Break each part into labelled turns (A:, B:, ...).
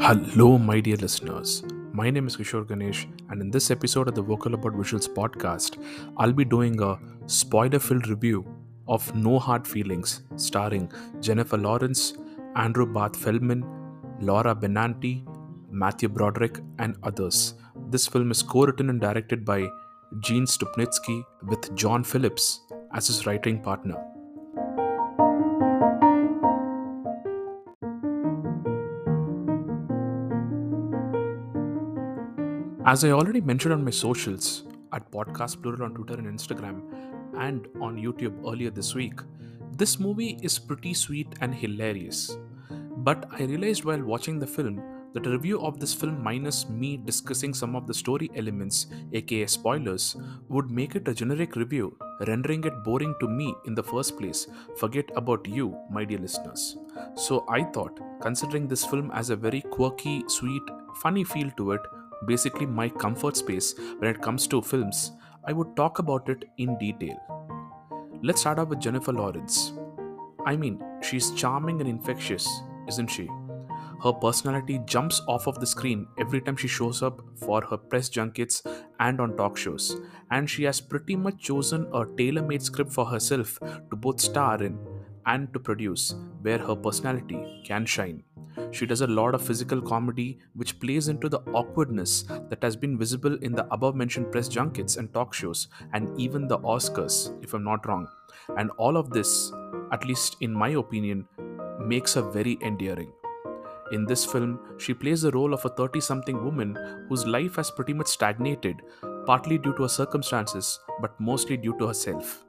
A: Hello, my dear listeners. My name is Kishore Ganesh, and in this episode of the Vocal About Visuals podcast, I'll be doing a spoiler filled review of No Hard Feelings, starring Jennifer Lawrence, Andrew Barth Feldman, Laura Benanti, Matthew Broderick, and others. This film is co written and directed by Gene Stupnitsky with John Phillips as his writing partner. As I already mentioned on my socials, at Podcast Plural on Twitter and Instagram, and on YouTube earlier this week, this movie is pretty sweet and hilarious. But I realized while watching the film that a review of this film, minus me discussing some of the story elements, aka spoilers, would make it a generic review, rendering it boring to me in the first place. Forget about you, my dear listeners. So I thought, considering this film as a very quirky, sweet, funny feel to it, basically my comfort space when it comes to films, I would talk about it in detail. Let's start off with Jennifer Lawrence. I mean, she's charming and infectious, isn't she? Her personality jumps off of the screen every time she shows up for her press junkets and on talk shows, and she has pretty much chosen a tailor made script for herself to both star in and to produce, where her personality can shine. She does a lot of physical comedy, which plays into the awkwardness that has been visible in the above mentioned press junkets and talk shows, and even the Oscars, if I'm not wrong. And all of this, at least in my opinion, makes her very endearing. In this film, she plays the role of a 30 something woman whose life has pretty much stagnated, partly due to her circumstances, but mostly due to herself.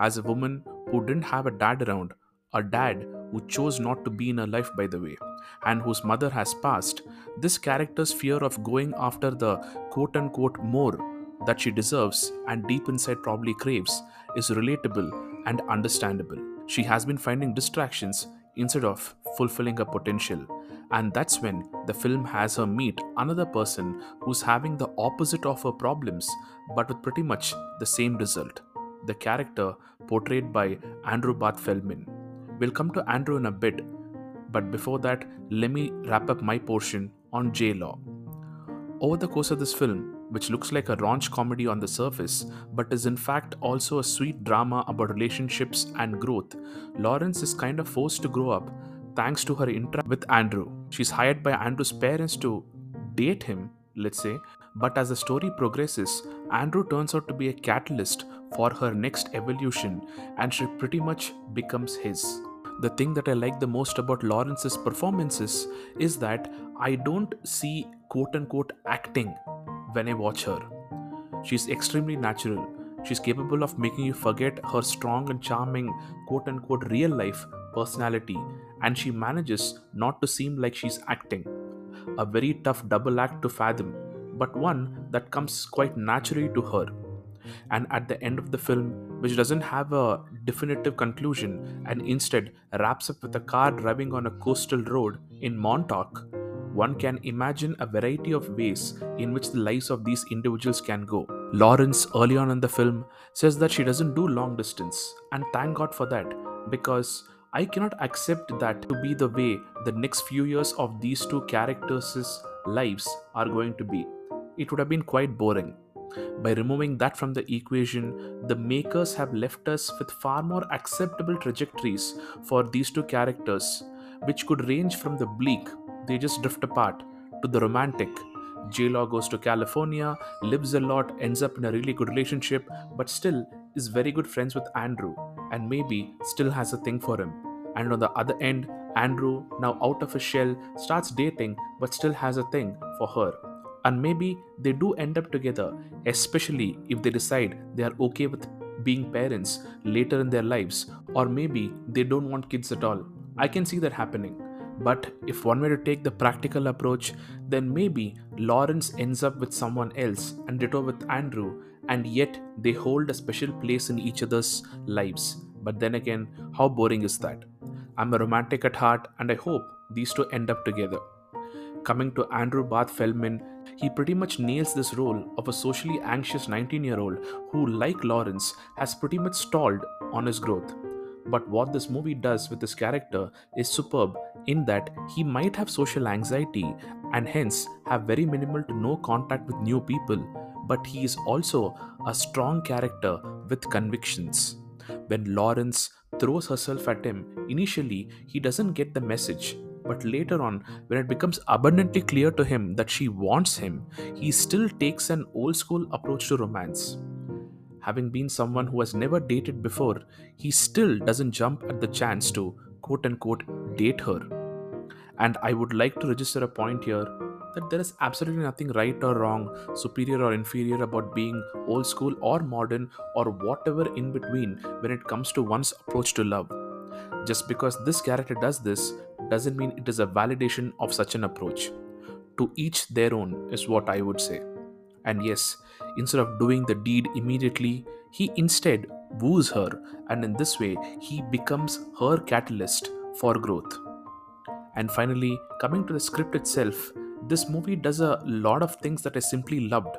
A: As a woman who didn't have a dad around, a dad who chose not to be in her life, by the way, and whose mother has passed, this character's fear of going after the quote unquote more that she deserves and deep inside probably craves is relatable and understandable. She has been finding distractions instead of fulfilling her potential. And that's when the film has her meet another person who's having the opposite of her problems, but with pretty much the same result. The character portrayed by Andrew Barth Feldman. We'll come to Andrew in a bit, but before that, let me wrap up my portion on J Law. Over the course of this film, which looks like a raunch comedy on the surface, but is in fact also a sweet drama about relationships and growth, Lawrence is kind of forced to grow up thanks to her interaction with Andrew. She's hired by Andrew's parents to date him, let's say, but as the story progresses, Andrew turns out to be a catalyst for her next evolution and she pretty much becomes his. The thing that I like the most about Lawrence's performances is that I don't see quote unquote acting when I watch her. She's extremely natural. She's capable of making you forget her strong and charming quote unquote real life personality, and she manages not to seem like she's acting. A very tough double act to fathom, but one that comes quite naturally to her. And at the end of the film, which doesn't have a definitive conclusion and instead wraps up with a car driving on a coastal road in Montauk, one can imagine a variety of ways in which the lives of these individuals can go. Lawrence, early on in the film, says that she doesn't do long distance, and thank God for that because I cannot accept that to be the way the next few years of these two characters' lives are going to be. It would have been quite boring. By removing that from the equation, the makers have left us with far more acceptable trajectories for these two characters, which could range from the bleak, they just drift apart, to the romantic. J Law goes to California, lives a lot, ends up in a really good relationship, but still is very good friends with Andrew, and maybe still has a thing for him. And on the other end, Andrew, now out of his shell, starts dating but still has a thing for her and maybe they do end up together, especially if they decide they are okay with being parents later in their lives, or maybe they don't want kids at all. I can see that happening. But if one were to take the practical approach, then maybe Lawrence ends up with someone else and ditto with Andrew, and yet they hold a special place in each other's lives. But then again, how boring is that? I'm a romantic at heart, and I hope these two end up together. Coming to Andrew Barth Feldman, he pretty much nails this role of a socially anxious 19 year old who, like Lawrence, has pretty much stalled on his growth. But what this movie does with this character is superb in that he might have social anxiety and hence have very minimal to no contact with new people, but he is also a strong character with convictions. When Lawrence throws herself at him, initially he doesn't get the message, but later on, when it becomes abundantly clear to him that she wants him, he still takes an old school approach to romance. Having been someone who has never dated before, he still doesn't jump at the chance to quote unquote date her. And I would like to register a point here that there is absolutely nothing right or wrong, superior or inferior about being old school or modern or whatever in between when it comes to one's approach to love. Just because this character does this doesn't mean it is a validation of such an approach. To each their own is what I would say. And yes, instead of doing the deed immediately, he instead woos her, and in this way, he becomes her catalyst for growth. And finally, coming to the script itself, this movie does a lot of things that I simply loved.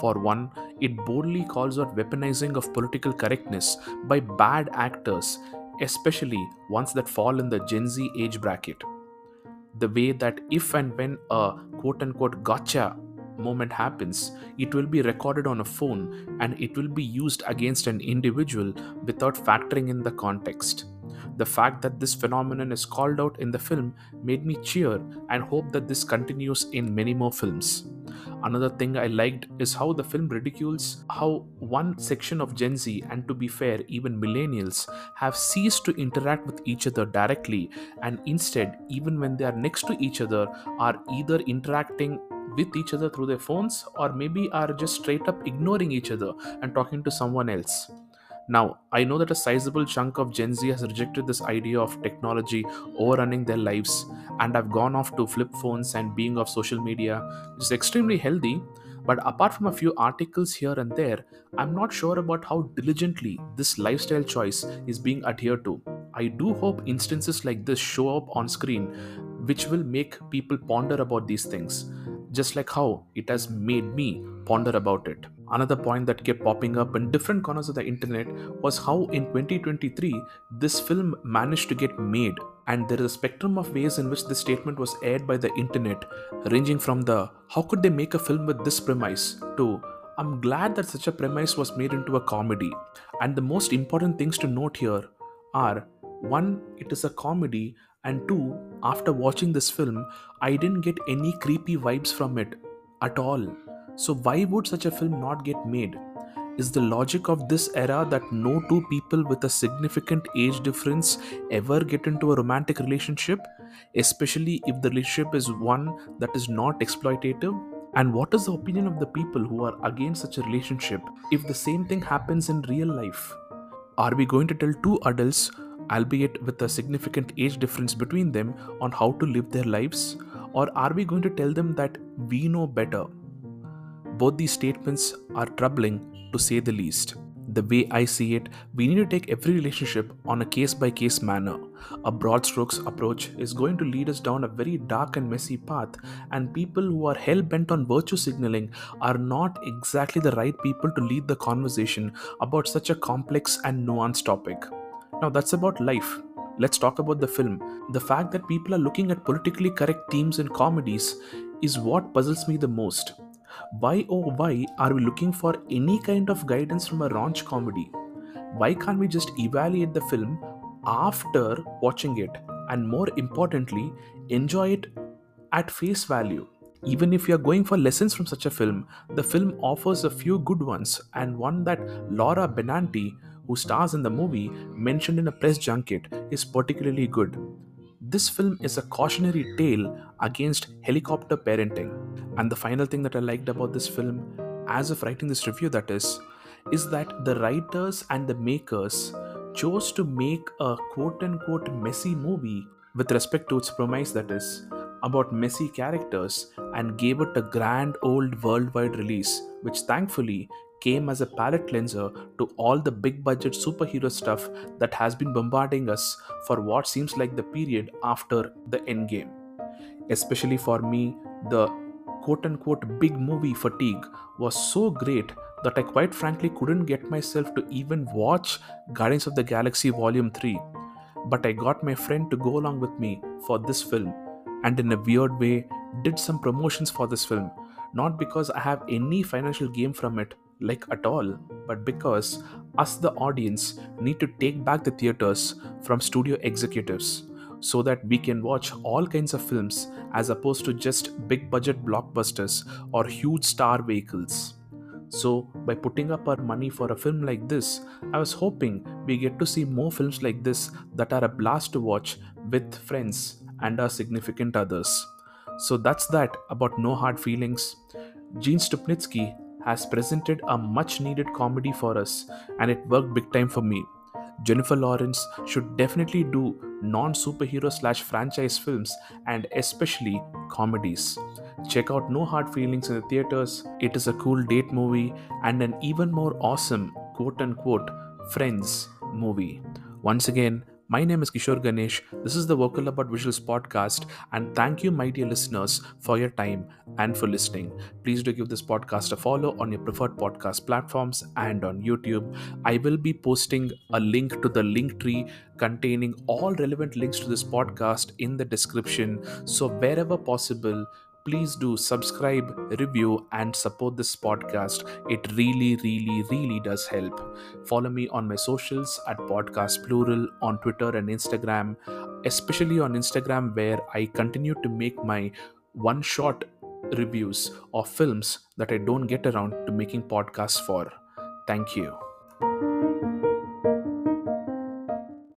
A: For one, it boldly calls out weaponizing of political correctness by bad actors especially ones that fall in the Gen Z age bracket. The way that if and when a quote unquote gotcha moment happens, it will be recorded on a phone and it will be used against an individual without factoring in the context. The fact that this phenomenon is called out in the film made me cheer and hope that this continues in many more films. Another thing I liked is how the film ridicules how one section of Gen Z, and to be fair, even millennials, have ceased to interact with each other directly and instead, even when they are next to each other, are either interacting with each other through their phones or maybe are just straight up ignoring each other and talking to someone else. Now, I know that a sizable chunk of Gen Z has rejected this idea of technology overrunning their lives and have gone off to flip phones and being off social media, which is extremely healthy. But apart from a few articles here and there, I'm not sure about how diligently this lifestyle choice is being adhered to. I do hope instances like this show up on screen, which will make people ponder about these things, just like how it has made me ponder about it. Another point that kept popping up in different corners of the internet was how in 2023 this film managed to get made. And there is a spectrum of ways in which this statement was aired by the internet, ranging from the how could they make a film with this premise to I'm glad that such a premise was made into a comedy. And the most important things to note here are one, it is a comedy, and two, after watching this film, I didn't get any creepy vibes from it at all. So, why would such a film not get made? Is the logic of this era that no two people with a significant age difference ever get into a romantic relationship, especially if the relationship is one that is not exploitative? And what is the opinion of the people who are against such a relationship if the same thing happens in real life? Are we going to tell two adults, albeit with a significant age difference between them, on how to live their lives? Or are we going to tell them that we know better? Both these statements are troubling to say the least. The way I see it, we need to take every relationship on a case by case manner. A broad strokes approach is going to lead us down a very dark and messy path, and people who are hell bent on virtue signaling are not exactly the right people to lead the conversation about such a complex and nuanced topic. Now, that's about life. Let's talk about the film. The fact that people are looking at politically correct themes in comedies is what puzzles me the most. Why oh why are we looking for any kind of guidance from a raunch comedy? Why can't we just evaluate the film after watching it and more importantly, enjoy it at face value? Even if you are going for lessons from such a film, the film offers a few good ones and one that Laura Benanti, who stars in the movie, mentioned in a press junket, is particularly good. This film is a cautionary tale against helicopter parenting. And the final thing that I liked about this film, as of writing this review, that is, is that the writers and the makers chose to make a quote unquote messy movie with respect to its premise, that is, about messy characters, and gave it a grand old worldwide release, which thankfully came as a palate cleanser to all the big budget superhero stuff that has been bombarding us for what seems like the period after the endgame. Especially for me, the quote unquote big movie fatigue was so great that I quite frankly couldn't get myself to even watch Guardians of the Galaxy Volume 3. but I got my friend to go along with me for this film and in a weird way did some promotions for this film. Not because I have any financial gain from it, like at all, but because us, the audience, need to take back the theaters from studio executives so that we can watch all kinds of films as opposed to just big budget blockbusters or huge star vehicles. So, by putting up our money for a film like this, I was hoping we get to see more films like this that are a blast to watch with friends and our significant others. So, that's that about No Hard Feelings. Gene Stupnitsky has presented a much needed comedy for us, and it worked big time for me. Jennifer Lawrence should definitely do non superhero slash franchise films and especially comedies. Check out No Hard Feelings in the theaters. It is a cool date movie and an even more awesome quote unquote friends movie. Once again, my name is Kishore Ganesh. This is the Vocal About Visuals podcast, and thank you, my dear listeners, for your time and for listening. Please do give this podcast a follow on your preferred podcast platforms and on YouTube. I will be posting a link to the link tree containing all relevant links to this podcast in the description. So, wherever possible, please do subscribe, review, and support this podcast. It really, really, really does help. Follow me on my socials at Podcast Plural on Twitter and Instagram, especially on Instagram, where I continue to make my one shot reviews of films that I don't get around to making podcasts for. Thank you.